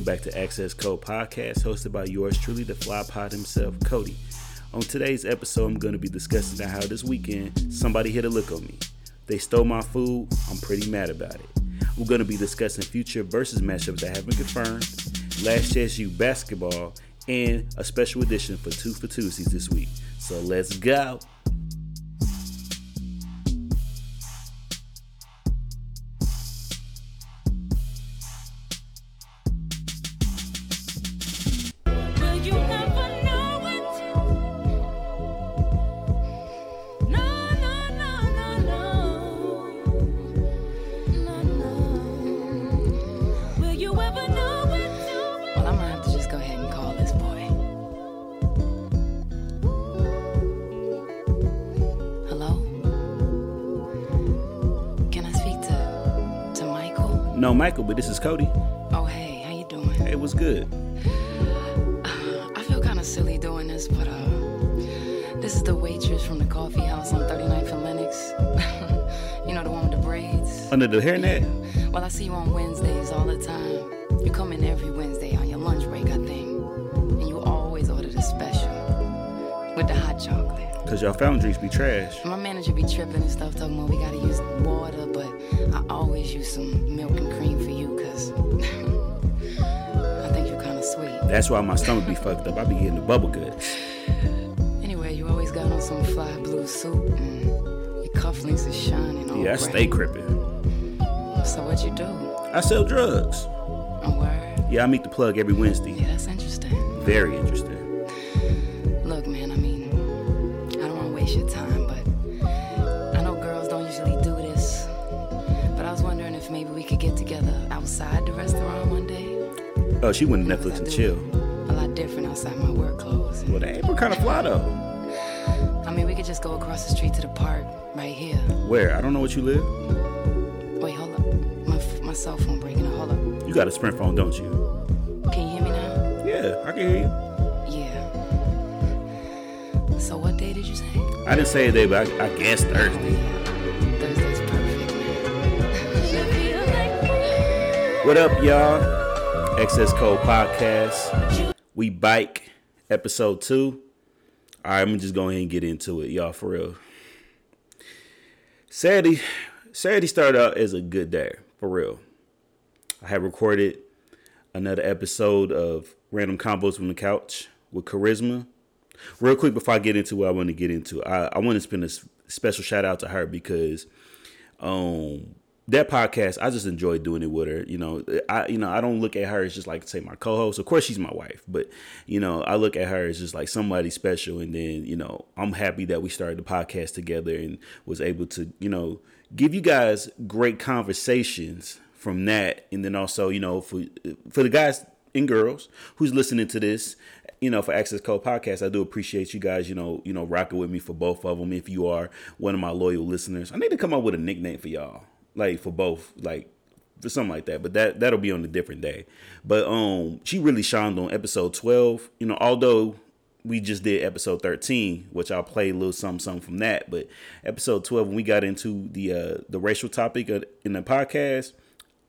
welcome back to Access Code Podcast, hosted by yours truly, the fly pod himself, Cody. On today's episode, I'm going to be discussing how this weekend somebody hit a lick on me. They stole my food. I'm pretty mad about it. We're going to be discussing future Verzuz matchups that have been confirmed, Last Chance U basketball, and a special edition for Two for Tuesdays this week. So let's go. See you on Wednesdays all the time. You come in every Wednesday on your lunch break, I think. And you always order the special with the hot chocolate. Because y'all found drinks be trash. My manager be tripping and stuff, talking about we gotta use water, but I always use some milk and cream for you, cause I think you're kinda sweet. That's why my stomach be fucked up. I be getting the bubble guts. Anyway, you always got on some fly blue suit and your cufflinks is shining all Yeah, I stay crippin'. So what you do? I sell drugs. A word? Yeah, I meet the plug every Wednesday. Yeah, that's interesting. Very interesting. Look, man, I mean, I don't want to waste your time, but I know girls don't usually do this. But I was wondering if maybe we could get together outside the restaurant one day. Oh, she went to You know, 'cause Netflix and chill. A lot different outside my work clothes. Well, that apron kind of fly though. I mean, we could just go across the street to the park right here. Where? I don't know what you live. Cell phone breaking up. Hold up. You got a Sprint phone, don't you? Can you hear me now? Yeah, I can hear you. Yeah. So what day did you say? I didn't say a day, but I, I guess Thursday. Thursday's perfect, man. What up, y'all? Access Code Podcast. We bike episode two. All right, I'm gonna just go ahead and get into it, y'all. For real. Saturday, Saturday started out as a good day, for real. I had recorded another episode of Random Convos from the Couch with Charisma. Real quick before I get into what I want to get into, I, I want to spend a special shout out to her because um that podcast I just enjoy doing it with her. You know, I you know I don't look at her as just like say my co-host. Of course she's my wife, but you know I look at her as just like somebody special. And then you know I'm happy that we started the podcast together and was able to you know give you guys great conversations from that. And then also you know for for the guys and girls who's listening to this you know for access code podcast i do appreciate you guys you know you know rocking with me for both of them if you are one of my loyal listeners i need to come up with a nickname for y'all like for both like for something like that. But that that'll be on a different day. But um she really shined on episode 12 you know although we just did episode 13 which i'll play a little something, something from that. But episode 12 when we got into the uh the racial topic in the podcast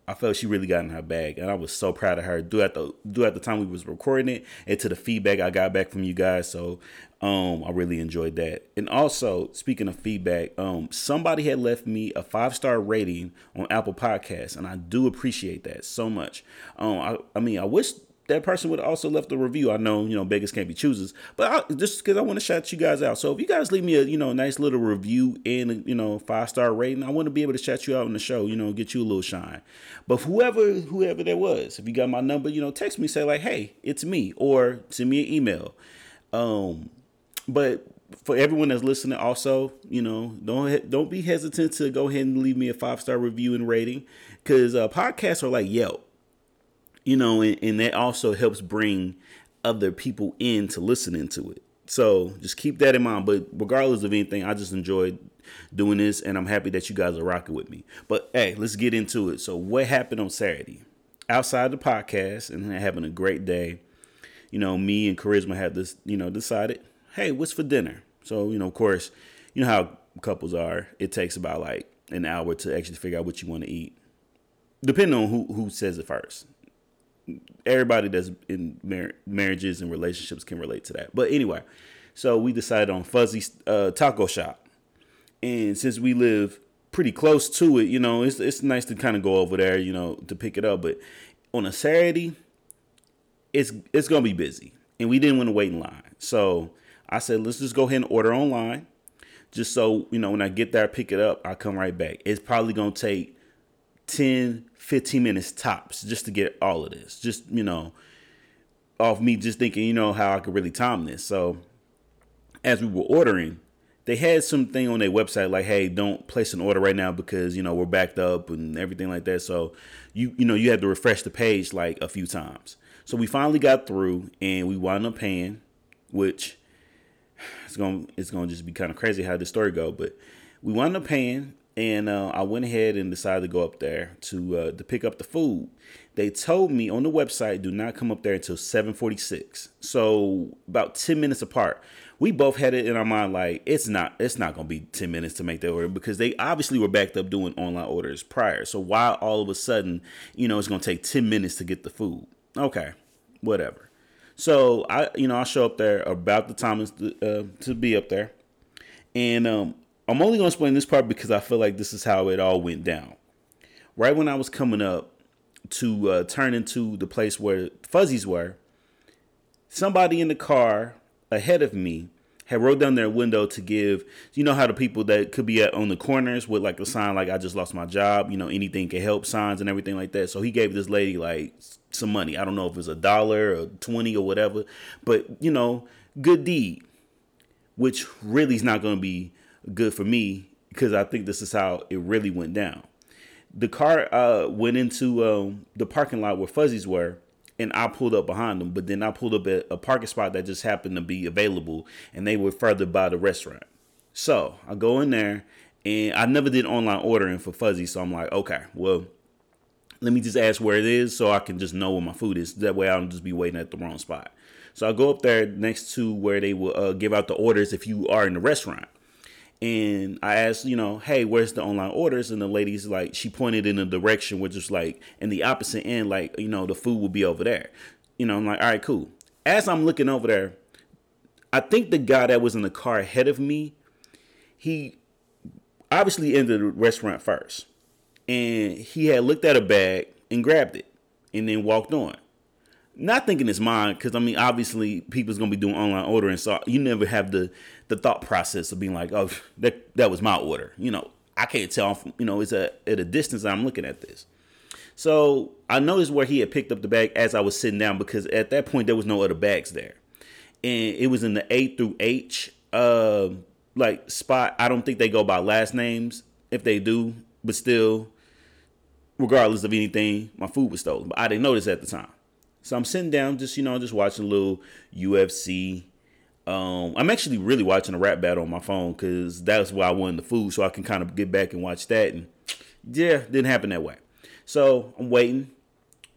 I felt she really got in her bag, and I was so proud of her. Do at the do at the time we was recording it, and to the feedback I got back from you guys. So, um, I really enjoyed that. And also, speaking of feedback, um, somebody had left me a five star rating on Apple Podcasts, and I do appreciate that so much. Um, I, I mean, I wish that person would also left a review. I know, you know, beggars can't be choosers, but I, just because I want to shout you guys out. So if you guys leave me a, you know, nice little review and you know, five star rating, I want to be able to shout you out on the show. You know, get you a little shine. But whoever, whoever that was, if you got my number, you know, text me, say like, hey, it's me, or send me an email. Um, but for everyone that's listening, also, you know, don't don't be hesitant to go ahead and leave me a five star review and rating, because uh, podcasts are like Yelp you know, and, and that also helps bring other people in to listening to it. So just keep that in mind. But regardless of anything, I just enjoyed doing this, and I'm happy that you guys are rocking with me. But hey, let's get into it. So what happened on Saturday? Outside the podcast and having a great day, you know, me and Charisma had this, you know, decided, hey, what's for dinner? So you know, of course, you know how couples are. It takes about like an hour to actually figure out what you want to eat, depending on who who says it first everybody that's in mar- marriages and relationships can relate to that. But anyway, so we decided on Fuzzy uh, Taco Shop, and since we live pretty close to it, you know, it's it's nice to kind of go over there, you know, to pick it up. But on a Saturday, it's it's gonna be busy, and we didn't want to wait in line. So I said, let's just go ahead and order online, just so you know when I get there, pick it up, I come right back. It's probably gonna take 10, 15 minutes tops just to get all of this. Just you know, off me just thinking, you know, how I could really time this. So as we were ordering, they had something on their website like, "Hey, don't place an order right now because you know we're backed up and everything like that." So you you know you have to refresh the page like a few times. So we finally got through and we wound up paying, which it's gonna it's gonna just be kind of crazy how this story go. But we wound up paying, and uh, I went ahead and decided to go up there to uh, to pick up the food. They told me on the website do not come up there until 7:46. So about 10 minutes apart. We both had it in our mind like it's not it's not gonna be 10 minutes to make that order because they obviously were backed up doing online orders prior. So why all of a sudden you know it's gonna take 10 minutes to get the food? Okay, whatever. So I, you know, I show up there about the time uh, to be up there, and um, I'm only gonna explain this part because I feel like this is how it all went down. Right when I was coming up to uh, turn into the place where Fuzzy's were, somebody in the car ahead of me had rolled down their window to give you know how the people that could be at on the corners with like a sign like I just lost my job, you know, anything can help signs and everything like that. So he gave this lady like some money. I don't know if it's a dollar or 20 or whatever, but you know, good deed, which really is not going to be good for me because I think this is how it really went down. The car uh, went into um, the parking lot where Fuzzy's were, and I pulled up behind them. But then I pulled up at a parking spot that just happened to be available, and they were further by the restaurant. So I go in there, and I never did online ordering for fuzzy, so I'm like, okay, well, let me just ask where it is so I can just know where my food is. That way I don't just be waiting at the wrong spot. So I go up there next to where they will uh, give out the orders if you are in the restaurant. And I asked, you know, hey, where's the online orders? And the lady's like, she pointed in a direction which is like in the opposite end, like, you know, the food will be over there. You know, I'm like, all right, cool. As I'm looking over there, I think the guy that was in the car ahead of me, he obviously entered the restaurant first. And he had looked at a bag and grabbed it and then walked on. Not thinking it's mine, because I mean, obviously, people's gonna be doing online ordering, so you never have the the thought process of being like, "Oh, that that was my order." You know, I can't tell. You know, it's a, at a distance. I'm looking at this, so I noticed where he had picked up the bag as I was sitting down, because at that point there was no other bags there, and it was in the A through H uh like spot. I don't think they go by last names. If they do, but still, regardless of anything, my food was stolen. But I didn't notice at the time. So I'm sitting down, just you know, just watching a little UFC. Um, I'm actually really watching a rap battle on my phone because that's why I wanted the food, so I can kind of get back and watch that. And yeah, didn't happen that way. So I'm waiting.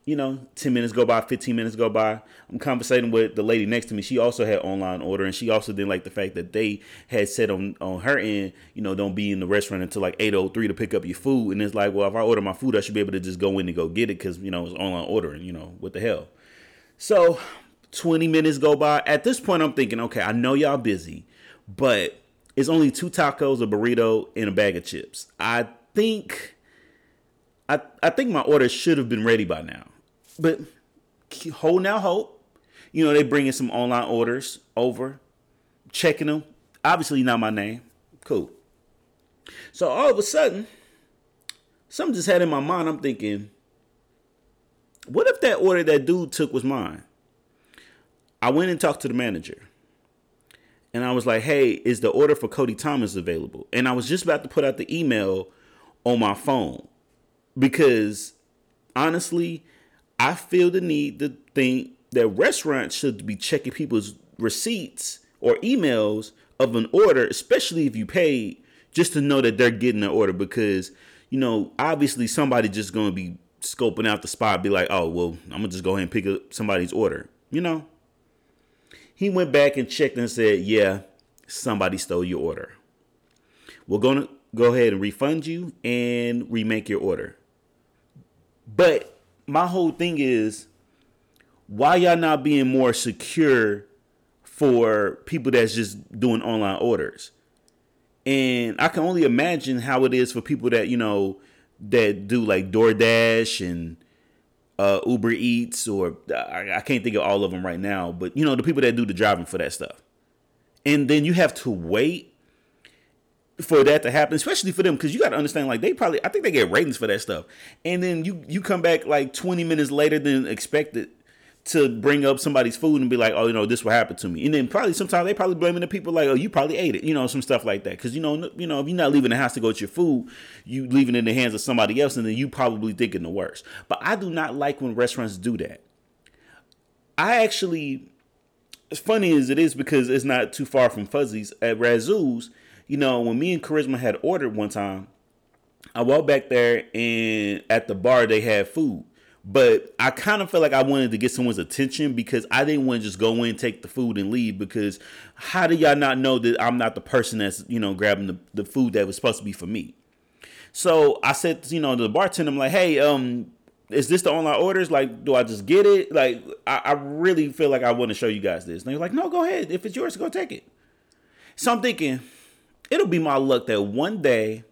You know, 10 minutes go by, 15 minutes go by. I'm conversating with the lady next to me. She also had online order, and she also didn't like the fact that they had said on, on her end, you know, don't be in the restaurant until like 8.03 to pick up your food. And it's like, well, if I order my food, I should be able to just go in and go get it because, you know, it's online ordering, you know, what the hell. So 20 minutes go by. At this point, I'm thinking, okay, I know y'all busy, but it's only two tacos, a burrito, and a bag of chips. I think I I think my order should have been ready by now. But hold now hope. You know, they bringing some online orders over, checking them. Obviously not my name. Cool. So all of a sudden, something just had in my mind. I'm thinking, what if that order that dude took was mine? I went and talked to the manager. And I was like, hey, is the order for Cody Thomas available? And I was just about to put out the email on my phone because honestly, I feel the need to think that restaurants should be checking people's receipts or emails of an order, especially if you paid, just to know that they're getting an order because, you know, obviously somebody just going to be scoping out the spot, be like, oh, well, I'm going to just go ahead and pick up somebody's order, you know? He went back and checked and said, yeah, somebody stole your order. We're going to go ahead and refund you and remake your order. But my whole thing is why y'all not being more secure for people that's just doing online orders? And I can only imagine how it is for people that, you know, that do like DoorDash and uh, Uber Eats, or I, I can't think of all of them right now, but you know, the people that do the driving for that stuff. And then you have to wait for that to happen, especially for them, because you got to understand, like they probably, I think they get ratings for that stuff, and then you you come back like 20 minutes later than expected to bring up somebody's food and be like, oh, you know, this what happen to me, and then probably sometimes they probably blaming the people like, oh, you probably ate it, you know, some stuff like that, because you know, you know, if you're not leaving the house to go get your food, you leaving it in the hands of somebody else, and then you probably thinking the worst. But I do not like when restaurants do that. I actually as funny as it is because it's not too far from Fuzzy's at Razzoo's. You know, when me and Charisma had ordered one time, I walked back there and at the bar they had food. But I kind of felt like I wanted to get someone's attention because I didn't want to just go in, take the food, and leave. Because how do y'all not know that I'm not the person that's, you know, grabbing the, the food that was supposed to be for me? So I said, you know, to the bartender, I'm like, hey, um, is this the online orders? Like, do I just get it? Like, I, I really feel like I want to show you guys this. And they're like, no, go ahead. If it's yours, go take it. So I'm thinking, it'll be my luck that one day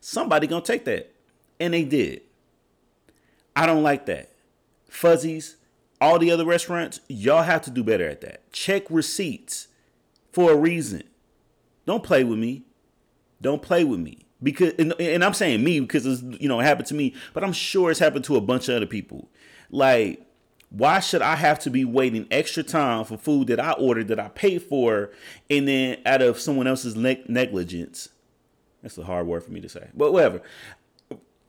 somebody gonna take that. And they did. I don't like that. Fuzzy's, all the other restaurants, y'all have to do better at that. Check receipts for a reason. Don't play with me. Don't play with me because and, and I'm saying me because it's you know it happened to me, but I'm sure it's happened to a bunch of other people. Like, why should I have to be waiting extra time for food that I ordered that I paid for, and then out of someone else's neg- negligence? That's a hard word for me to say, but whatever.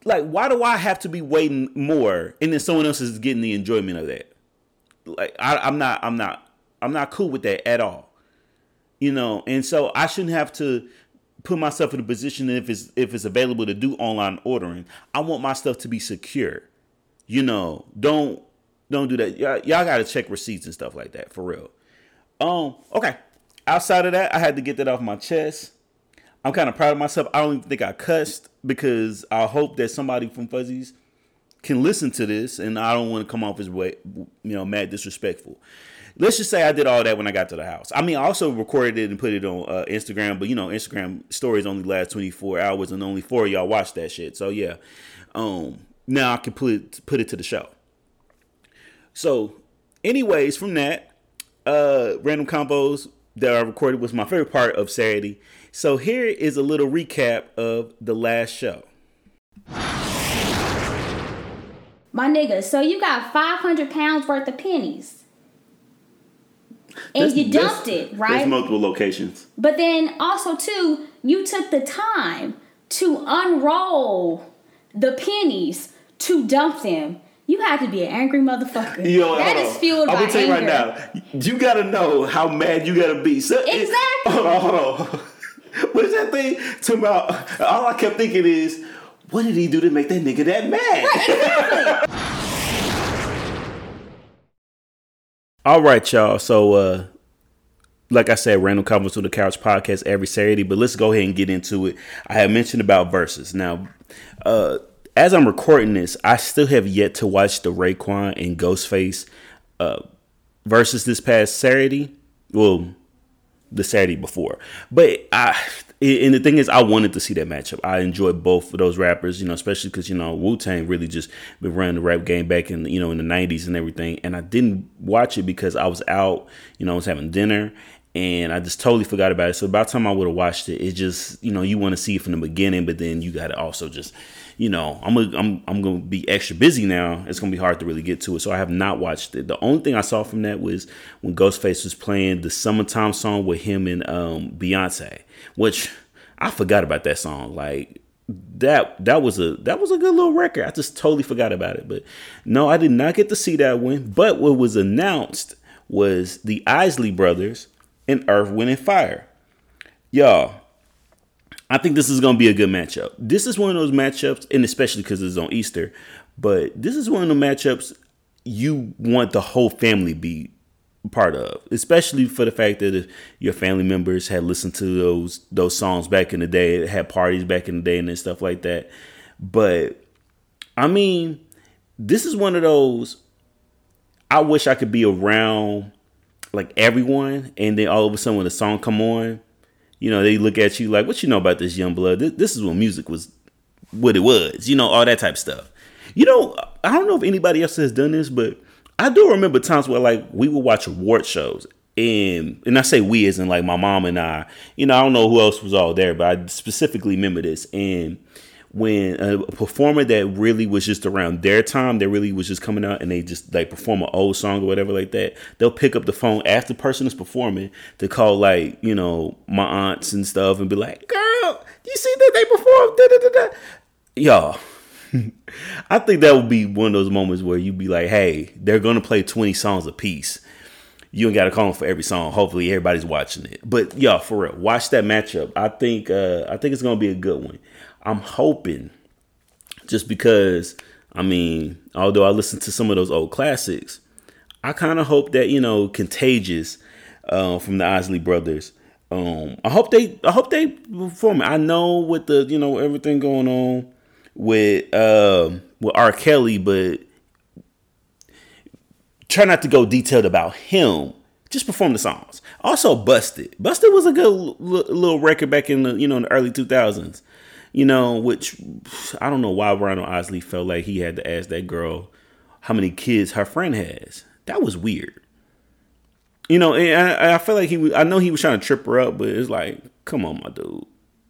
Like, why do I have to be waiting more, and then someone else is getting the enjoyment of that? Like, I, I'm not, I'm not, I'm not cool with that at all. You know, and so I shouldn't have to put myself in a position if it's if it's available to do online ordering. I want my stuff to be secure. You know, don't don't do that. Y'all, y'all got to check receipts and stuff like that for real. Um, okay. Outside of that, I had to get that off my chest. I'm kind of proud of myself. I don't even think I cussed because I hope that somebody from Fuzzy's can listen to this, and I don't want to come off as way, you know, mad disrespectful. Let's just say I did all that when I got to the house. I mean, I also recorded it and put it on uh, Instagram, but you know, Instagram stories only last 24 hours, and only four of y'all watch that shit. So yeah, um, now I can put it, put it to the show. So, anyways, from that, uh, random convos that I recorded was my favorite part of Saturday. So here is a little recap of the last show. My nigga, so you got 500 pounds worth of pennies. And There's- you dumped it, right? There's multiple locations. But then also too, you took the time to unroll the pennies to dump them. You had to be an angry motherfucker. Yo, that hold is on. fueled I'm gonna tell you right now. You gotta know how mad you gotta be. So, it- Exactly. hold on, hold on. What is that thing? Talking about all I kept thinking is, what did he do to make that nigga that mad? all right, y'all. So, uh, like I said, Random Convos to the Couch podcast every Saturday, but let's go ahead and get into it. I have mentioned about Verzuz. Now, uh, as I'm recording this, I still have yet to watch the Raekwon and Ghostface uh, Verzuz this past Saturday. Well, the Saturday before. But I and the thing is, I wanted to see that matchup. I enjoyed both of those rappers, you know, especially because you know Wu Tang really just been running the rap game back in you know in the '90s and everything. And I didn't watch it because I was out, you know, I was having dinner. And I just totally forgot about it. So by the time I would have watched it, it just you know you want to see it from the beginning, but then you got to also just you know I'm I'm I'm gonna be extra busy now. It's gonna be hard to really get to it. So I have not watched it. The only thing I saw from that was when Ghostface was playing the "Summertime" song with him and um, Beyonce, which I forgot about that song. Like that that was a that was a good little record. I just totally forgot about it. But no, I did not get to see that one. But what was announced was the Isley Brothers and Earth, Wind, and Fire. Y'all, I think this is going to be a good matchup. This is one of those matchups, and especially because it's on Easter, but this is one of the matchups you want the whole family be part of, especially for the fact that if your family members had listened to those those songs back in the day, had parties back in the day, and stuff like that. But I mean, this is one of those. I wish I could be around like everyone, and then all of a sudden when the song come on, you know, they look at you like, "What you know about this young blood? This, this is when music was what it was," you know, all that type of stuff. You know, I don't know if anybody else has done this, but I do remember times where like we would watch award shows. And and I say we as in like my mom and I, you know, I don't know who else was all there, but I specifically remember this. And when a performer that really was just around their time, that really was just coming out and they just like perform an old song or whatever like that, they'll pick up the phone after the person is performing to call like, you know, my aunts and stuff and be like, girl, you see that they performed? Da, da, da, da. Y'all, I think that would be one of those moments where you'd be like, hey, they're gonna play 20 songs a piece. You ain't gotta call them for every song. Hopefully everybody's watching it. But y'all, for real, watch that matchup. I think uh I think it's gonna be a good one. I'm hoping just because I mean, although I listen to some of those old classics, I kind of hope that, you know, Contagious uh, from the Isley brothers. Um, I hope they I hope they perform it. I know with the, you know, everything going on with uh, with R. Kelly, but try not to go detailed about him. Just perform the songs. Also, Busted. Busted was a good l- little record back in the you know in the early two thousands. You know, which I don't know why Ronald Isley felt like he had to ask that girl how many kids her friend has. That was weird. You know, and I, I feel like he was. I know he was trying to trip her up, but it's like, come on, my dude,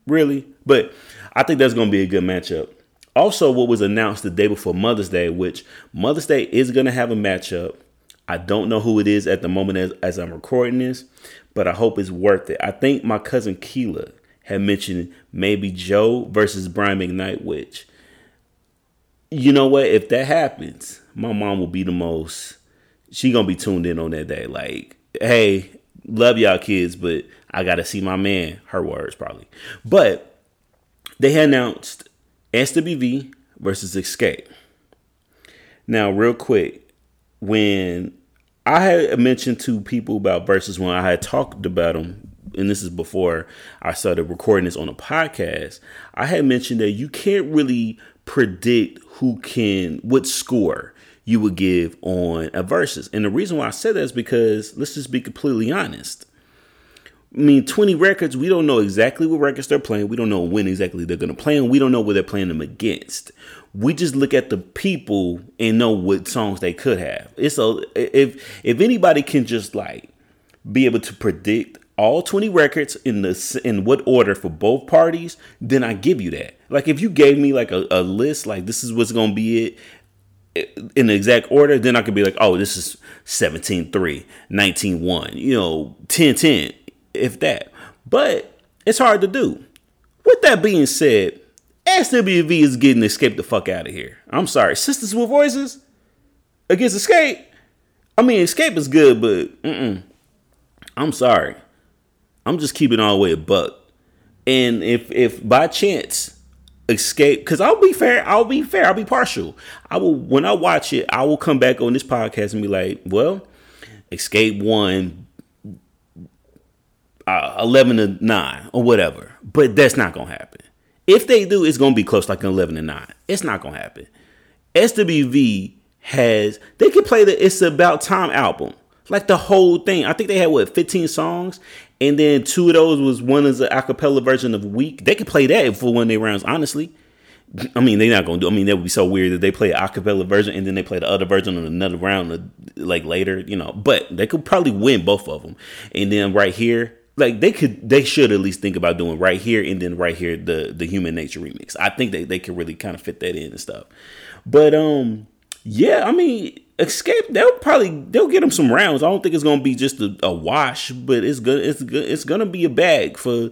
really. But I think that's gonna be a good matchup. Also, what was announced the day before Mother's Day, which Mother's Day is gonna have a matchup. I don't know who it is at the moment as, as I'm recording this, but I hope it's worth it. I think my cousin Keela had mentioned maybe Joe versus Brian McKnight, which you know what? If that happens, my mom will be the most. She gonna be tuned in on that day. Like, hey, love y'all kids, but I gotta see my man. Her words probably, but they had announced SWV versus Xscape. Now, real quick, when I had mentioned to people about Verzuz when I had talked about them, and this is before I started recording this on a podcast, I had mentioned that you can't really predict who can what score you would give on a Verzuz. And the reason why I said that is because let's just be completely honest. I mean, 20 records, we don't know exactly what records they're playing. We don't know when exactly they're going to play, them. we don't know what they're playing them against. We just look at the people and know what songs they could have. It's a if if anybody can just like be able to predict all 20 records in the in what order for both parties, then I give you that. Like if you gave me like a, a list, like this is what's gonna be it in the exact order, then I could be like, oh, this is 17-3, 19-1, you know, 10-10, if that. But it's hard to do. With that being said, SWV is getting Escape the fuck out of here. I'm sorry. Sisters with Voices against Xscape. I mean, Xscape is good, but mm-mm. I'm sorry. I'm just keeping all the way a buck. And if if by chance Xscape because I'll be fair, I'll be fair, I'll be partial. I will when I watch it, I will come back on this podcast and be like, well, Xscape won uh, 11 to 9 or whatever. But that's not gonna happen. If they do, it's gonna be close like an 11 to 9. It's not gonna happen. SWV has they can play the It's About Time album. Like the whole thing. I think they had what 15 songs, and then two of those was one is an acapella version of Weak. They could play that for one day rounds, honestly. I mean, they're not gonna do. I mean, that would be so weird that they play an acapella version and then they play the other version on another round, uh, like later, you know. But they could probably win both of them. And then right here, like they could, they should at least think about doing right here and then right here the the Human Nature remix. I think they they could really kind of fit that in and stuff. But um, yeah, I mean, Xscape they'll probably they'll get them some rounds. I don't think it's gonna be just a, a wash, but it's good. It's good. It's gonna be a bag for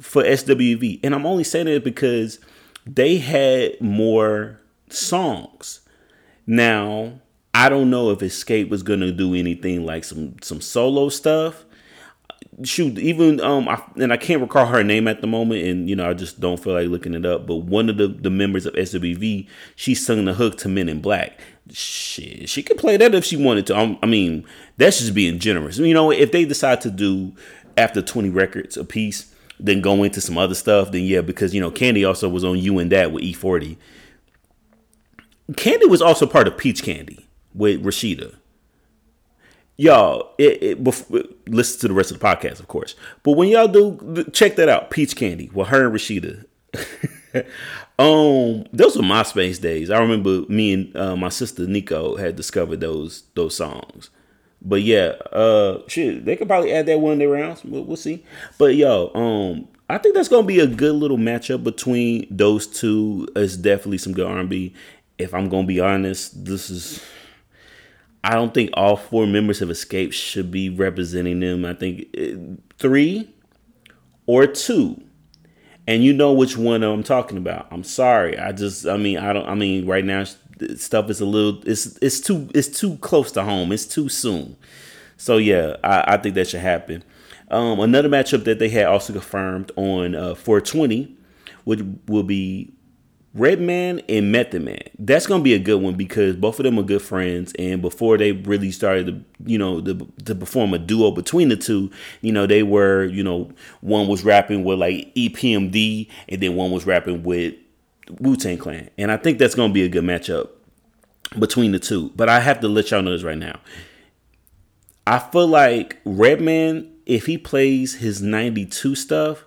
for SWV. And I'm only saying it because they had more songs. Now I don't know if Xscape was gonna do anything like some some solo stuff. Shoot, even um, I, and I can't recall her name at the moment, and you know I just don't feel like looking it up. But one of the the members of SWV, she sung the hook to Men in Black shit, she could play that if she wanted to. Um, I mean, that's just being generous. You know, if they decide to do after 20 records a piece, then go into some other stuff, then yeah, because you know, Candy also was on You and That with E40. Candy was also part of Peach Candy with Rashida. y'all, it, it listen to the rest of the podcast, of course. But when y'all do, check that out. Peach Candy with her and Rashida. um, those were MySpace days. I remember me and uh, my sister Nico had discovered those those songs. But yeah, uh, shit, they could probably add that one of their rounds. We'll, we'll see. But yo, um, I think that's gonna be a good little matchup between those two. It's definitely some good R&B. If I'm gonna be honest, this is. I don't think all four members of Xscape should be representing them. I think uh, three or two and you know which one I'm talking about. I'm sorry. I just I mean I don't I mean right now stuff is a little it's it's too it's too close to home. It's too soon. So yeah, I, I think that should happen. Um, another matchup that they had also confirmed on uh, 420, which will be Redman and Method Man. That's gonna be a good one because both of them are good friends, and before they really started to, you know, to, to perform a duo between the two, you know, they were, you know, one was rapping with like EPMD, and then one was rapping with Wu Tang Clan, and I think that's gonna be a good matchup between the two. But I have to let y'all know this right now. I feel like Redman, if he plays his '92 stuff,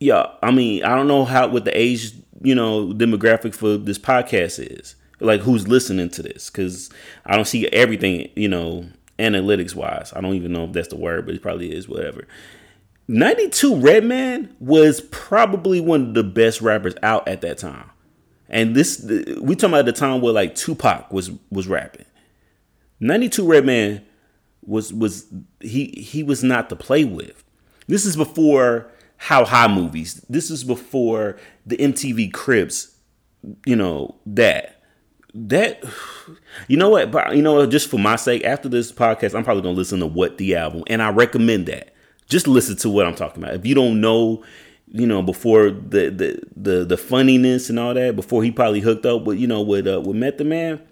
yeah, I mean, I don't know how with the age you know demographic for this podcast is. Like who's listening to this? Because i don't see everything you know analytics wise. I don't even know if that's the word but it probably is whatever. 92 redman was probably one of the best rappers out at that time. And this we talking about the time where like tupac was was rapping. 92 redman was was he he was not to play with. This is before how high movies. This is before the MTV Cribs, you know, that. That you know what, but you know, just for my sake, after this podcast, I'm probably gonna listen to what the album, and I recommend that. Just listen to what I'm talking about. If you don't know, you know, before the the the, the funniness and all that, before he probably hooked up with you know with uh, with Method Man,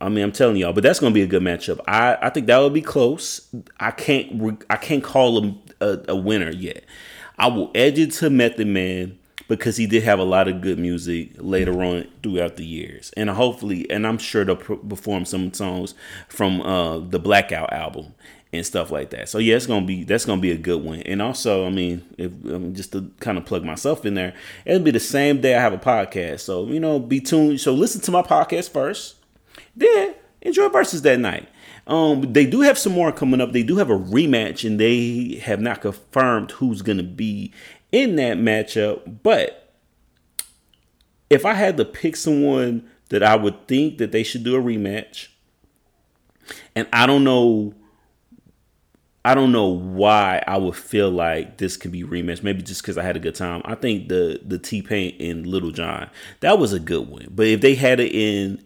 I mean, I'm telling y'all, but that's gonna be a good matchup. I I think that would be close. I can't I can't call him a, a winner yet. I will edge it to Method Man because he did have a lot of good music later on throughout the years, and hopefully, and I'm sure they'll perform some songs from uh, the Blackout album and stuff like that. So yeah, it's gonna be that's gonna be a good one. And also, I mean, if um, just to kind of plug myself in there, it'll be the same day I have a podcast. So you know, be tuned. So listen to my podcast first, then enjoy Verzuz that night. Um, they do have some more coming up. They do have a rematch, and they have not confirmed who's going to be in that matchup. But if I had to pick someone that I would think that they should do a rematch, and I don't know, I don't know why I would feel like this could be rematched. Maybe just because I had a good time. I think the the T Pain and Lil Jon that was a good one. But if they had it in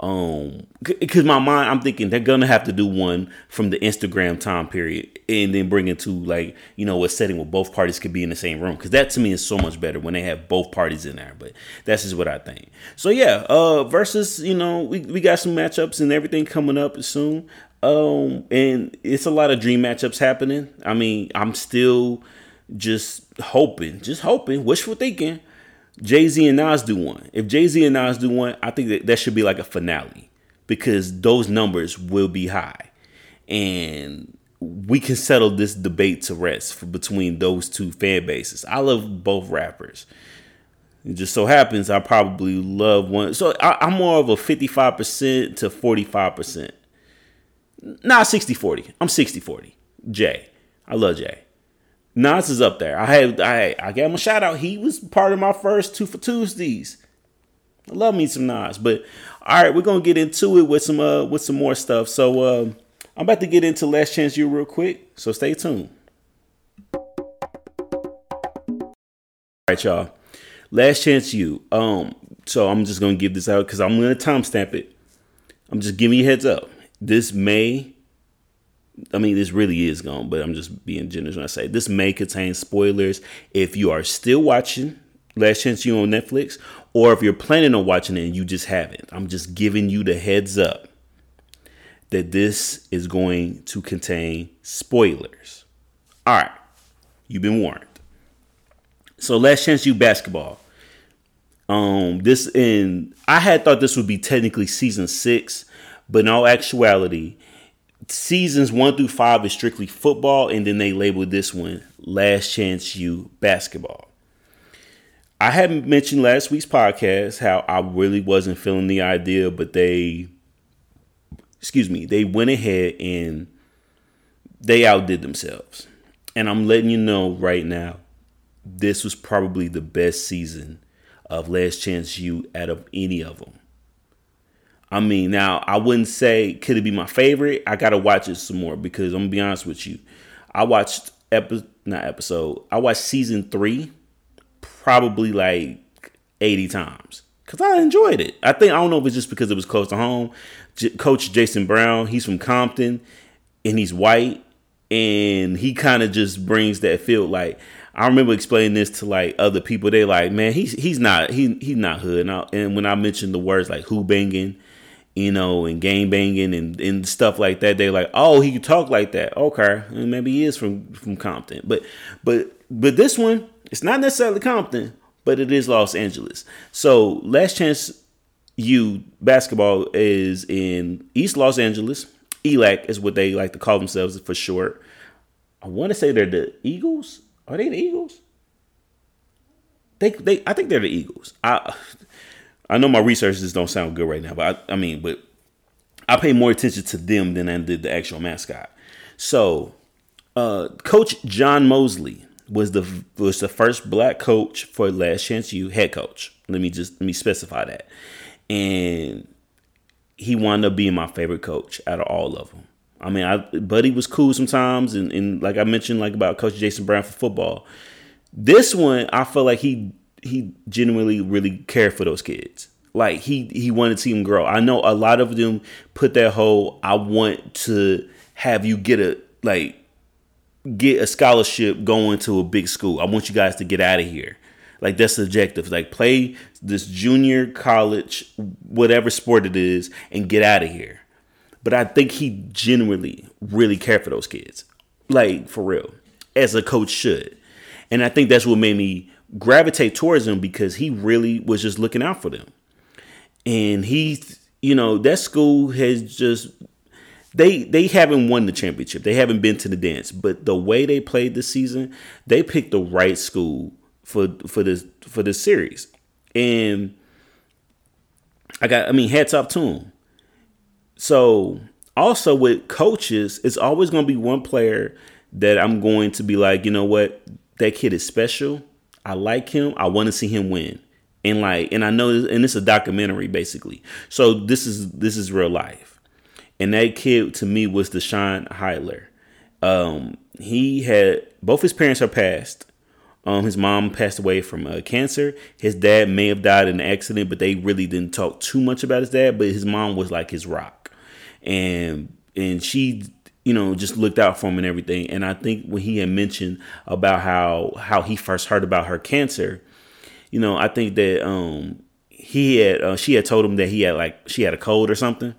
um because my mind i'm thinking they're gonna have to do one from the instagram time period and then bring it to like you know a setting where both parties could be in the same room. Because that to me is so much better when they have both parties in there but that's just what i think. So yeah uh Verzuz you know we, we got some matchups and everything coming up soon. Um and it's a lot of dream matchups happening. I mean i'm still just hoping just hoping wishful thinking Jay Z and Nas do one. If Jay Z and Nas do one, I think that that should be like a finale because those numbers will be high, and we can settle this debate to rest between those two fan bases. I love both rappers. It just so happens I probably love one. So I, am more of a 55% to 45%. Not 60 40. I'm 60 40. Jay. I love Jay. Nas is up there. I had I I gave him a shout out. He was part of my first two for Tuesdays. I love me some Nas. But all right, we're gonna get into it with some uh with some more stuff. So uh, I'm about to get into Last Chance U real quick. So stay tuned. All right, y'all. Last Chance U. Um, so I'm just gonna give this out because I'm gonna timestamp it. I'm just giving you heads up. This May I mean, this really is gone, but I'm just being generous when I say this may contain spoilers. If you are still watching Last Chance U on Netflix, or if you're planning on watching it and you just haven't, I'm just giving you the heads up that this is going to contain spoilers. All right, you've been warned. So, Last Chance U basketball. Um, this in I had thought this would be technically season six, but in all actuality, seasons one through five is strictly football, and then they labeled this one Last Chance U basketball. I hadn't mentioned last week's podcast how I really wasn't feeling the idea, but they, excuse me, they went ahead and they outdid themselves. And I'm letting you know right now, this was probably the best season of Last Chance U out of any of them. I mean, now I wouldn't say could it be my favorite. I gotta watch it some more because I'm gonna be honest with you. I watched episode, not episode. I watched season three probably like 80 times because I enjoyed it. I think I don't know if it's just because it was close to home. J- Coach Jason Brown, he's from Compton and he's white and he kind of just brings that feel like I remember explaining this to like other people. They like, man, he's he's not he he's not hood. And, I, and when I mentioned the words like who banging, you know, and game banging and, and stuff like that, they're like, oh, he can talk like that. Okay, and maybe he is from from Compton. But but but this one, it's not necessarily Compton, but it is Los Angeles. So Last Chance U basketball is in East Los Angeles. ELAC is what they like to call themselves for short. I want to say they're the Eagles. Are they the Eagles? They they I think they're the Eagles. I I know my research just don't sound good right now, but I, I mean, but I pay more attention to them than I did the actual mascot. So, uh, Coach John Mosley was the was the first black coach for Last Chance U head coach. Let me just let me specify that, and he wound up being my favorite coach out of all of them. I mean, I Buddy was cool sometimes, and, and like I mentioned, like about Coach Jason Brown for football. This one, I feel like he he genuinely really cared for those kids. Like he he wanted to see them grow. I know a lot of them put that whole I want to have you get a like get a scholarship going to a big school. I want you guys to get out of here. Like that's the objective. Like play this junior college, whatever sport it is, and get out of here. But I think he genuinely really cared for those kids. Like for real. As a coach should. And I think that's what made me gravitate towards him because he really was just looking out for them. And he, you know, that school has just they they haven't won the championship. They haven't been to the dance, but the way they played this season, they picked the right school for for this for this series. And I got I mean hats off to him. So also with coaches, it's always going to be one player that I'm going to be like, you know what, that kid is special. I like him. I want to see him win. And like, and I know, and it's a documentary basically. So this is this is real life. And that kid to me was Deshaun Heidler. Um, he had both his parents are passed. Um, his mom passed away from uh, cancer. His dad may have died in an accident, but they really didn't talk too much about his dad. But his mom was like his rock, and and she, you know, just looked out for him and everything. And I think when he had mentioned about how how he first heard about her cancer, you know, I think that um he had uh, she had told him that he had like she had a cold or something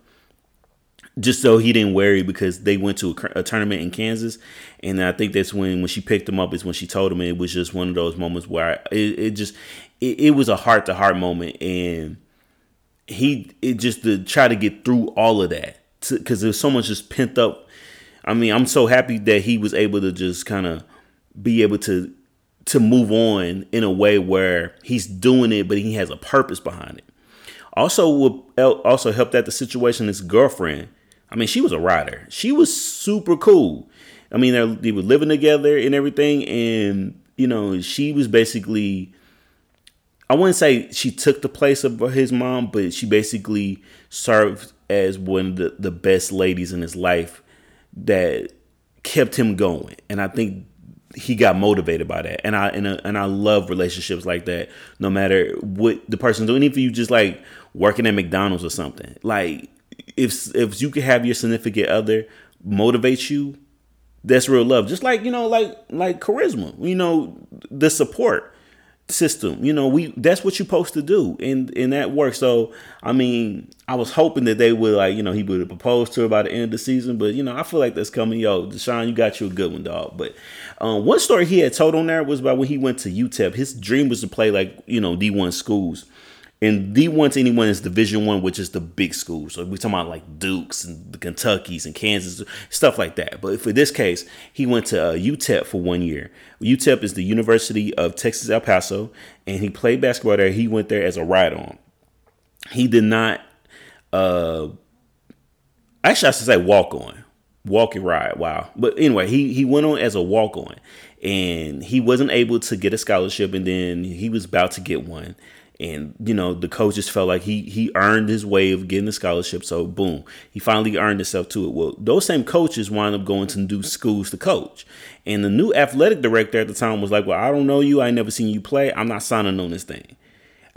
just so he didn't worry because they went to a, a, tournament in Kansas, and I think that's when when she picked him up is when she told him it was just one of those moments where I, it, it just it, it was a heart to heart moment, and he it just to try to get through all of that because there's so much just pent up. I mean, I'm so happy that he was able to just kind of be able to to move on in a way where he's doing it, but he has a purpose behind it. Also, what also helped out the situation. His girlfriend I mean, she was a writer. She was super cool. I mean, they were living together and everything, and you know, she was basically. I wouldn't say she took the place of his mom, but she basically served as one of the, the best ladies in his life that kept him going. And I think he got motivated by that. And I and, uh, and I love relationships like that. No matter what the person's doing, if you just like working at McDonald's or something, like if if you could have your significant other motivate you, that's real love. Just like you know, like like charisma. You know, the support system. You know, we that's what you're supposed to do, and and that works. So I mean, I was hoping that they would like you know he would have proposed to her by the end of the season, but you know I feel like that's coming. Yo, Deshaun, you got you a good one, dog. But um, one story he had told on there was about when he went to UTEP. His dream was to play like you know D1 schools, And D1 to anyone is Division One, which is the big schools. So we're talking about like Dukes and the Kentuckies and Kansas, stuff like that. But for this case, he went to uh, UTEP for one year. UTEP is the University of Texas El Paso, and he played basketball there. He went there as a ride on. He did not, uh, actually, I should say walk on, walk and ride. Wow. But anyway, he he went on as a walk on, and he wasn't able to get a scholarship, and then he was about to get one and you know the coach just felt like he he earned his way of getting the scholarship. So boom he finally earned himself to it. Well those same coaches wound up going to new schools to coach. And the new athletic director at the time was like well i don't know you. I never seen you play. I'm not signing on this thing.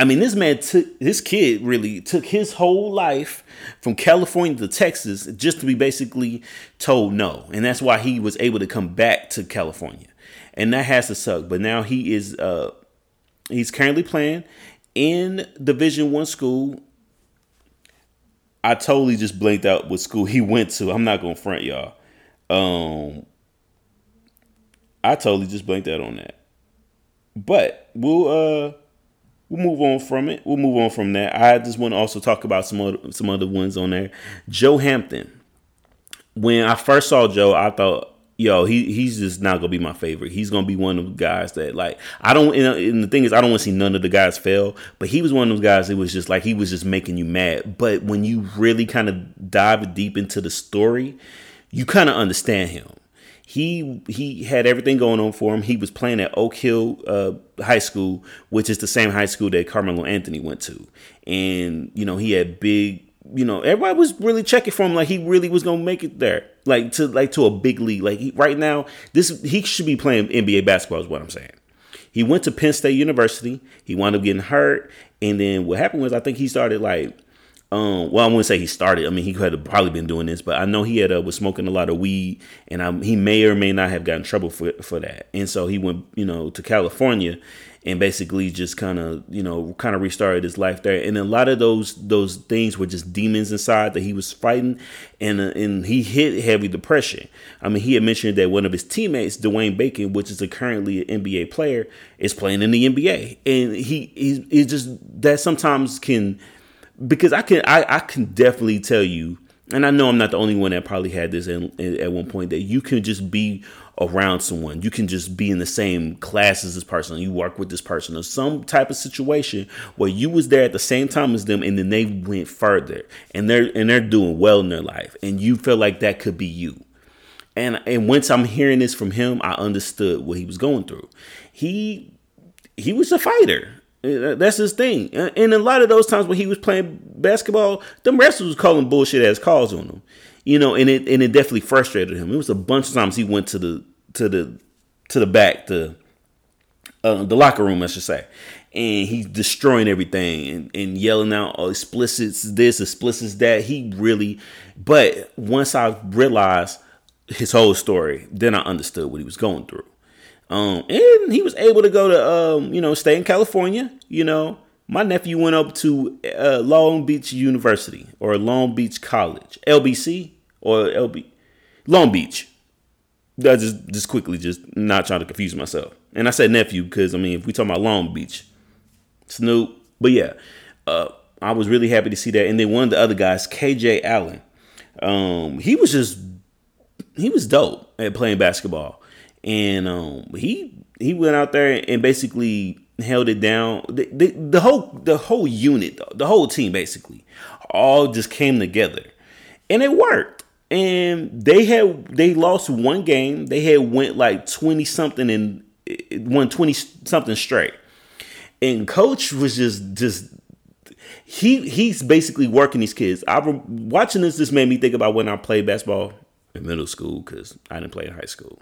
I mean this man took this kid really took his whole life from california to texas just to be basically told no. And that's why he was able to come back to california. And that has to suck. But now he is uh he's currently playing in Division One school. I totally just blanked out what school he went to. I'm not gonna front y'all. Um, I totally just blanked out on that. But we'll uh we'll move on from it. We'll move on from that. I just want to also talk about some other some other ones on there. Joe Hampton. When I first saw Joe, I thought yo, he he's just not gonna be my favorite. He's gonna be one of the guys that like I don't. And, and the thing is, I don't want to see none of the guys fail. But he was one of those guys that was just like he was just making you mad. But when you really kind of dive deep into the story, you kind of understand him. He he had everything going on for him. He was playing at Oak Hill uh, High School, which is the same high school that Carmelo Anthony went to, and you know he had big you know, everybody was really checking for him like he really was gonna make it there, like to like to a big league. Like he, right now, this he should be playing NBA basketball. Is what I'm saying. He went to Penn State University. He wound up getting hurt, and then what happened was I think he started like, um, well I wouldn't say he started. I mean he had probably been doing this, but I know he had uh, was smoking a lot of weed, and I, he may or may not have gotten trouble for for that. And so he went, you know, to California, and basically just kind of you know kind of restarted his life there. And a lot of those those things were just demons inside that he was fighting and uh, and he hit heavy depression. I mean he had mentioned that one of his teammates dwayne bacon which is a currently an nba player is playing in the nba and he he, he just that sometimes can because i can i, I can definitely tell you and I know I'm not the only one that probably had this in, at one point that you can just be around someone. You can just be in the same class as this person. You work with this person or some type of situation where you was there at the same time as them and then they went further and they're and they're doing well in their life and you feel like that could be you. And and once I'm hearing this from him, I understood what he was going through. He he was a fighter. Uh, that's his thing. And a lot of those times when he was playing basketball, them wrestlers was calling bullshit as calls on him you know, and it and it definitely frustrated him. It was a bunch of times he went to the to the to the back to uh, the locker room, I should say, and he's destroying everything and, and yelling out oh, explicits this, explicits that. He really, but once I realized his whole story, then I understood what he was going through. Um, and he was able to go to um, you know, stay in California, you know, my nephew went up to uh, Long Beach University or Long Beach College, LBC or LB, Long Beach. I just just quickly, just not trying to confuse myself. And I said nephew because I mean, if we talk about Long Beach, Snoop. But yeah, uh, I was really happy to see that. And then one of the other guys, KJ Allen, um, he was just he was dope at playing basketball, and um, he he went out there and basically held it down. The, the, the whole the whole unit, the whole team basically, all just came together, and it worked. And they had they lost one game. They had went like twenty something and won twenty something straight. And coach was just just he he's basically working these kids. I watching this This made me think about when I played basketball in middle school because I didn't play in high school.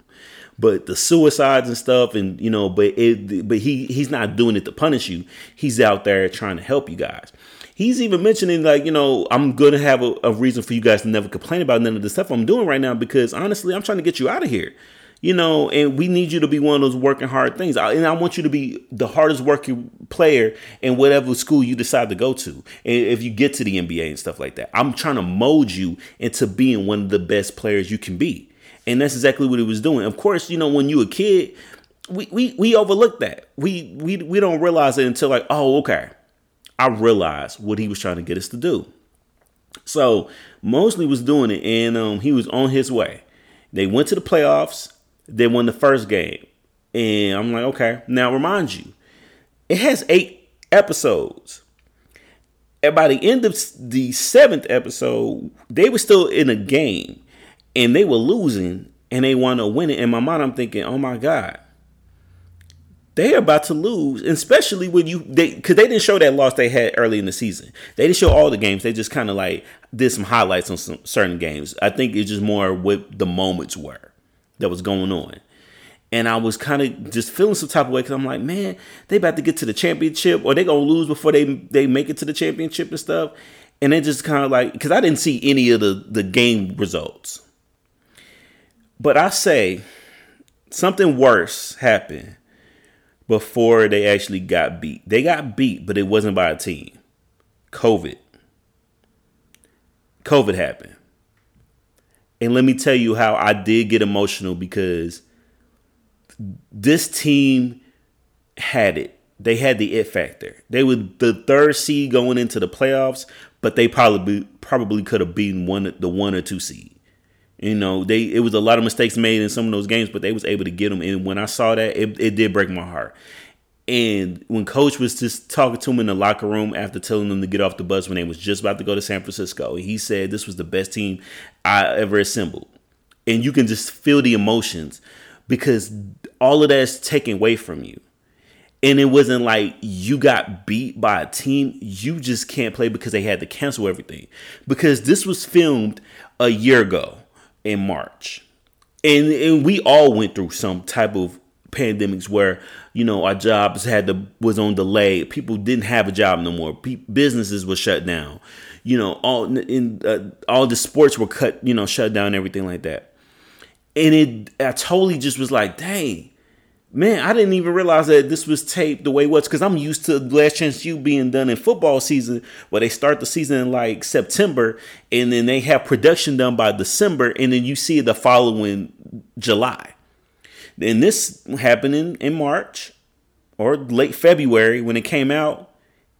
But the suicides and stuff and you know but it but he he's not doing it to punish you. He's out there trying to help you guys. He's even mentioning like you know i'm gonna have a, a reason for you guys to never complain about none of the stuff i'm doing right now because honestly i'm trying to get you out of here you know, and we need you to be one of those working hard things. And I want you to be the hardest working player in whatever school you decide to go to. And if you get to the NBA and stuff like that, I'm trying to mold you into being one of the best players you can be and that's exactly what he was doing. Of course, you know when you a kid, we we we overlook that. We we we don't realize it until like, oh, okay, I realized what he was trying to get us to do. So Mosley was doing it, and um, he was on his way. They went to the playoffs. They won the first game, and I'm like, okay. Now remind you, it has eight episodes. And by the end of the seventh episode, they were still in a game, and they were losing, and they want to win it. In my mind, I'm thinking, oh my god, they're about to lose, especially when you they because they didn't show that loss they had early in the season. They didn't show all the games. They just kind of like did some highlights on some certain games. I think it's just more what the moments were that was going on. And I was kind of just feeling some type of way because I'm like, man, they about to get to the championship, or they gonna lose before they they make it to the championship and stuff. And it just kind of like because I didn't see any of the the game results. But I say something worse happened before they actually got beat. They got beat, but it wasn't by a team. COVID. COVID happened. And let me tell you how I did get emotional because this team had it. They had the it factor. They were the third seed going into the playoffs, but they probably probably could have beaten one the one or two seed. You know, they it was a lot of mistakes made in some of those games, but they was able to get them. And when I saw that, it, it did break my heart. And when coach was just talking to him in the locker room after telling them to get off the bus when they was just about to go to San Francisco, he said this was the best team I ever assembled. And you can just feel the emotions because all of that's taken away from you. And it wasn't like you got beat by a team. You just can't play because they had to cancel everything. Because this was filmed a year ago in March. And, and we all went through some type of pandemics where you know our jobs had to was on delay. People didn't have a job no more. Pe- businesses were shut down. You know all in uh, all the sports were cut you know shut down everything like that. And it i totally just was like dang man i didn't even realize that this was taped the way it was because i'm used to Last Chance U being done in football season where they start the season in like september and then they have production done by december and then you see it the following july and this happened in, in March or late February when it came out.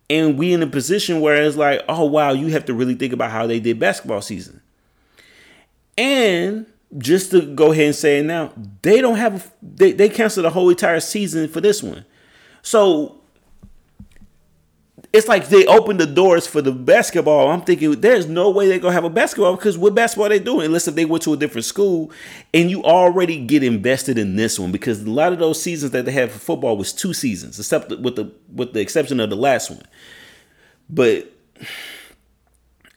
And we in a position where it's like, oh wow, you have to really think about how they did basketball season. And just to go ahead and say it now, they don't have a, they, they canceled the whole entire season for this one. So it's like they opened the doors for the basketball. I'm thinking there's no way they're gonna have a basketball because what basketball they doing unless if they went to a different school and you already get invested in this one because a lot of those seasons that they had for football was two seasons, except with the with the exception of the last one. But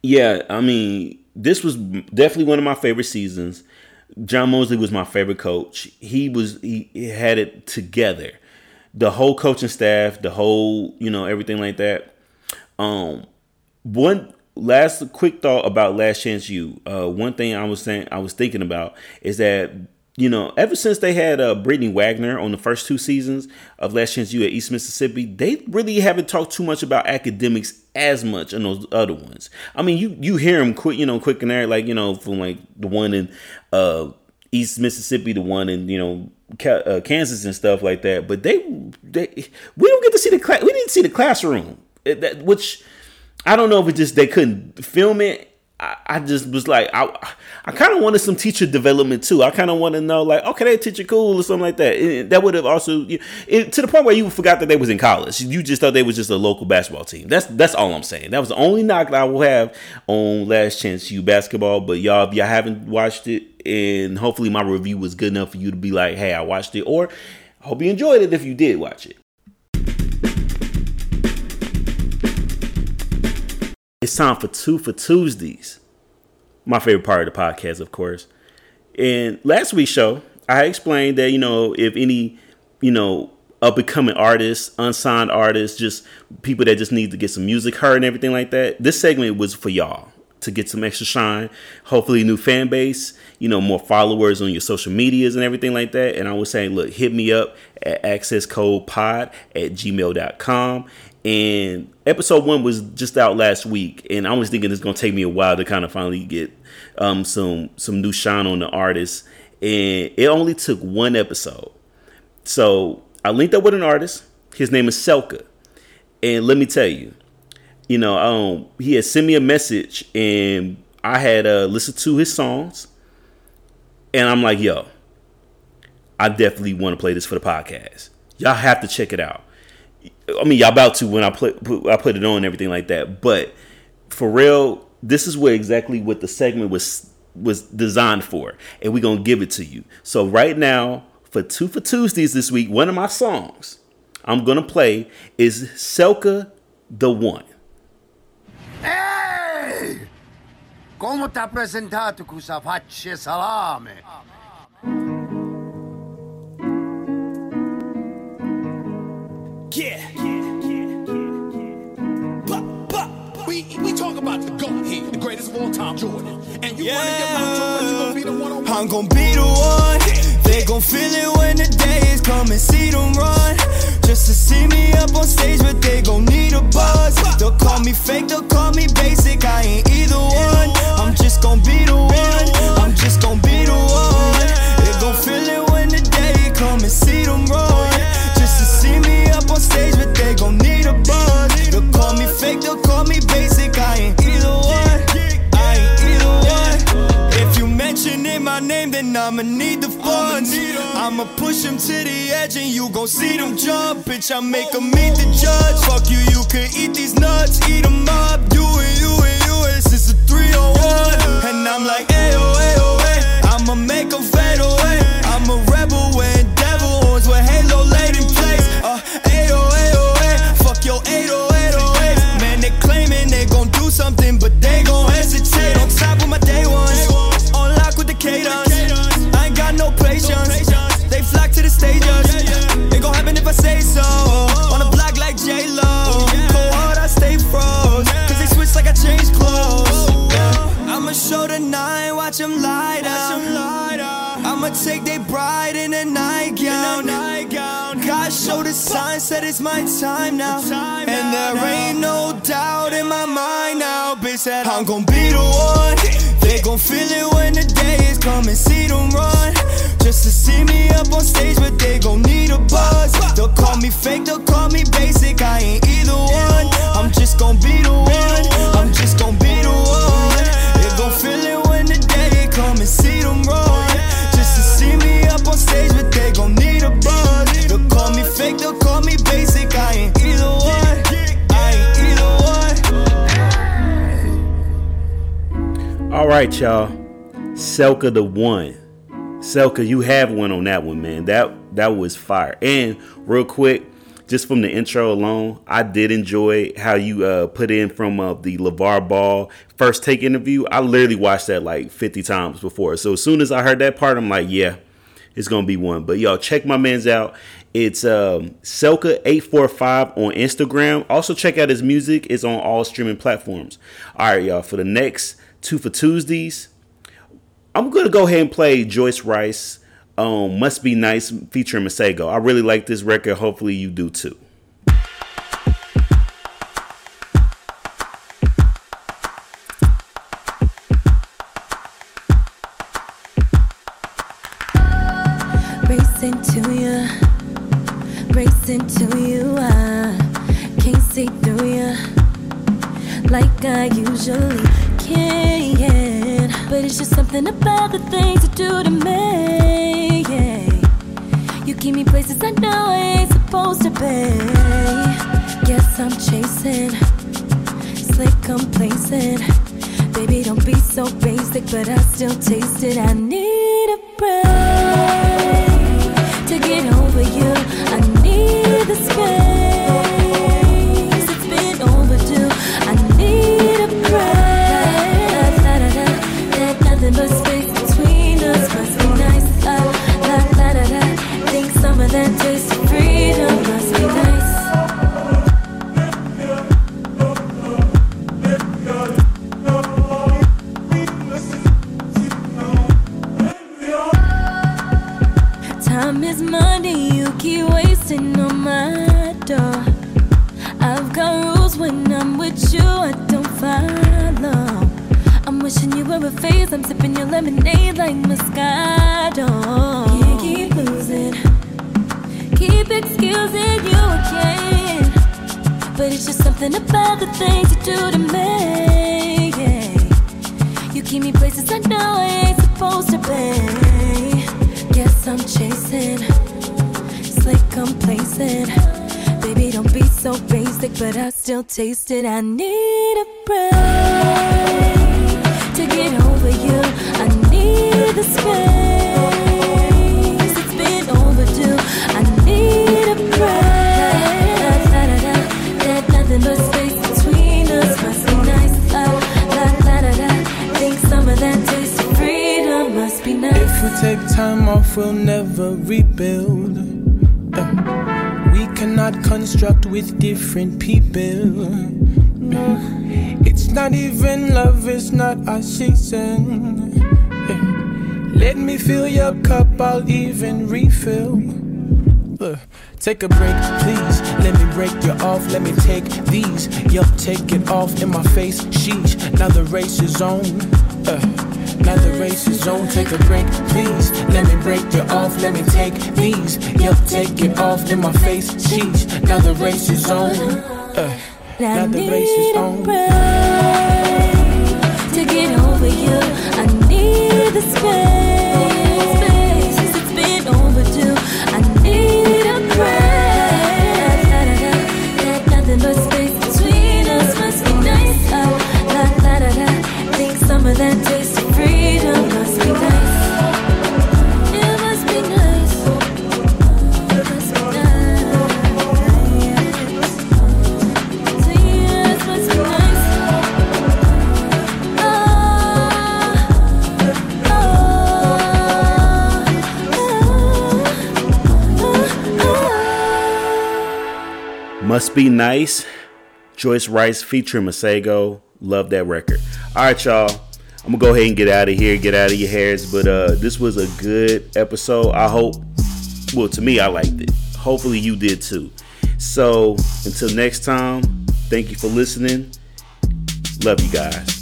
yeah, I mean, this was definitely one of my favorite seasons. John Mosley was my favorite coach. He was he had it together the whole coaching staff, the whole, you know, everything like that. Um, one last quick thought about Last Chance U. Uh, one thing I was saying, I was thinking about is that you know, ever since they had uh, Brittany Wagner on the first two seasons of Last Chance U at East Mississippi, they really haven't talked too much about academics as much in those other ones. I mean, you you hear them quick, you know, quick and there, like you know, from like the one in uh, East Mississippi, the one in you know uh, Kansas and stuff like that. But they, they we don't get to see the class. We didn't see the classroom, that, which I don't know if it just they couldn't film it. I, I just was like, I, I kind of wanted some teacher development too. I kind of want to know, like, okay, that teacher cool or something like that. It, that would have also it, to the point where you forgot that they was in college. You just thought they was just a local basketball team. That's that's all I'm saying. That was the only knock that I will have on Last Chance U basketball. But y'all, if y'all haven't watched it, and hopefully my review was good enough for you to be like, hey, I watched it, or I hope you enjoyed it if you did watch it. It's time for two for Tuesdays. My favorite part of the podcast, of course. And last week's show, I explained that, you know, if any, you know, up and coming artists, unsigned artists, just people that just need to get some music heard and everything like that, this segment was for y'all to get some extra shine. Hopefully, new fan base, you know, more followers on your social medias and everything like that. And I was saying, look, hit me up at accesscodepod at gmail.com. And episode one was just out last week, and I was thinking it's gonna take me a while to kind of finally get um, some some new shine on the artist. And it only took one episode. So I linked up with an artist. His name is Selka. And let me tell you, you know, um, he had sent me a message and I had uh, listened to his songs, and I'm like, yo, I definitely want to play this for the podcast. Y'all have to check it out. I mean, y'all about to when I put, put I put it on everything like that. But for real, this is what exactly what the segment was was designed for, and we're gonna give it to you. So right now, for two for Tuesdays this week, one of my songs I'm gonna play is Selka the One. Faccia salame? Yeah. But, but, we, we talk about the GOAT here, the greatest of all time, Jordan. And you wanna get my but you gonna be the one on I'm gon' be the one. They gon' feel it when the day is coming. See them run. Just to see me up on stage, but they gon' need a buzz. They'll call me fake, they'll call me basic. I ain't either one. I'm just gon' be the one. I'm just gon' be the one. They gon' feel it when the day come and see them run. See me up on stage, but they gon' need a buzz. They'll call me fake, they'll call me basic. I ain't either one. I ain't either one. If you mentioning my name, then I'ma need the funds. I'ma push him to the edge and you gon' see them jump. Bitch, I make him meet the judge. Fuck you, you can eat these nuts, eat them up. You and you and you, this is a 301. And I'm like, ayo, ayo, ay. I'ma make him fade away. I'm a rebel wearing devil horns with halo laid Fuck your 80808. Man, they claiming they gon' do something, but they gon' hesitate. On top of my day ones, on lock with the cadence. I ain't got no patience. They flock to the stages. It gon' happen if I say so. On a block like J Lo. Cold hard, I stay froze. Cause they switch like I change clothes. I'ma show the nine, watch them lie down. I'ma take they bride in a nightgown. God showed a sign, said it's my time now. And there ain't no doubt in my mind now. Bitch said I'm gon' be the one. They gon' feel it when the day is coming. See them run. Just to see me up on stage, but they gon' need a buzz. They'll call me fake, they'll call me basic. I ain't either one. I'm just gon' be the one. I'm just gon' be the one. Gon' feel it when the day come and see them. Just to see me up on stage, but they gon' need a. They'll call me fake, they'll call me basic. I ain't either one. I ain't either one. All right, y'all. Selka the one. Selka, you have one on that one, man. That that was fire. And real quick, just from the intro alone, I did enjoy how you uh, put in from uh, the LeVar Ball first take interview. I literally watched that like 50 times before. So as soon as I heard that part, I'm like, yeah, it's gonna be one. But y'all check my man's out. It's um, Selka845 on Instagram. Also check out his music. It's on all streaming platforms. All right, y'all. For the next two for Tuesdays, I'm gonna go ahead and play Joyce Wrice. Um, Must Be Nice featuring Masego. I really like this record. Hopefully you do too. But I still taste it. I the things you do to me. Yeah. You keep me places I know I ain't supposed to be. Guess I'm chasing, like complacent. Baby, don't be so basic, but I still taste it. I need a break to get over you. I need the space. Time off, we'll never rebuild. Uh, we cannot construct with different people. No, it's not even love, it's not our season. Yeah. Let me fill your cup, I'll even refill. Uh, take a break, please. Let me break you off. Let me take these. Yup, take it off in my face. Sheesh, now the race is on. Now the race is on. Take a break, please. Let me break you off. Let me take these. Yup, take it off in my face. Sheesh, now the race is on. Uh, now the race is on. to get over you. I need the space. Must be nice. Joyce Wrice featuring Masego. Love that record. All right, y'all. I'm gonna go ahead and get out of here, get out of your hairs. But uh, this was a good episode. I hope. Well, to me, I liked it. Hopefully, you did too. So until next time, thank you for listening. Love you guys.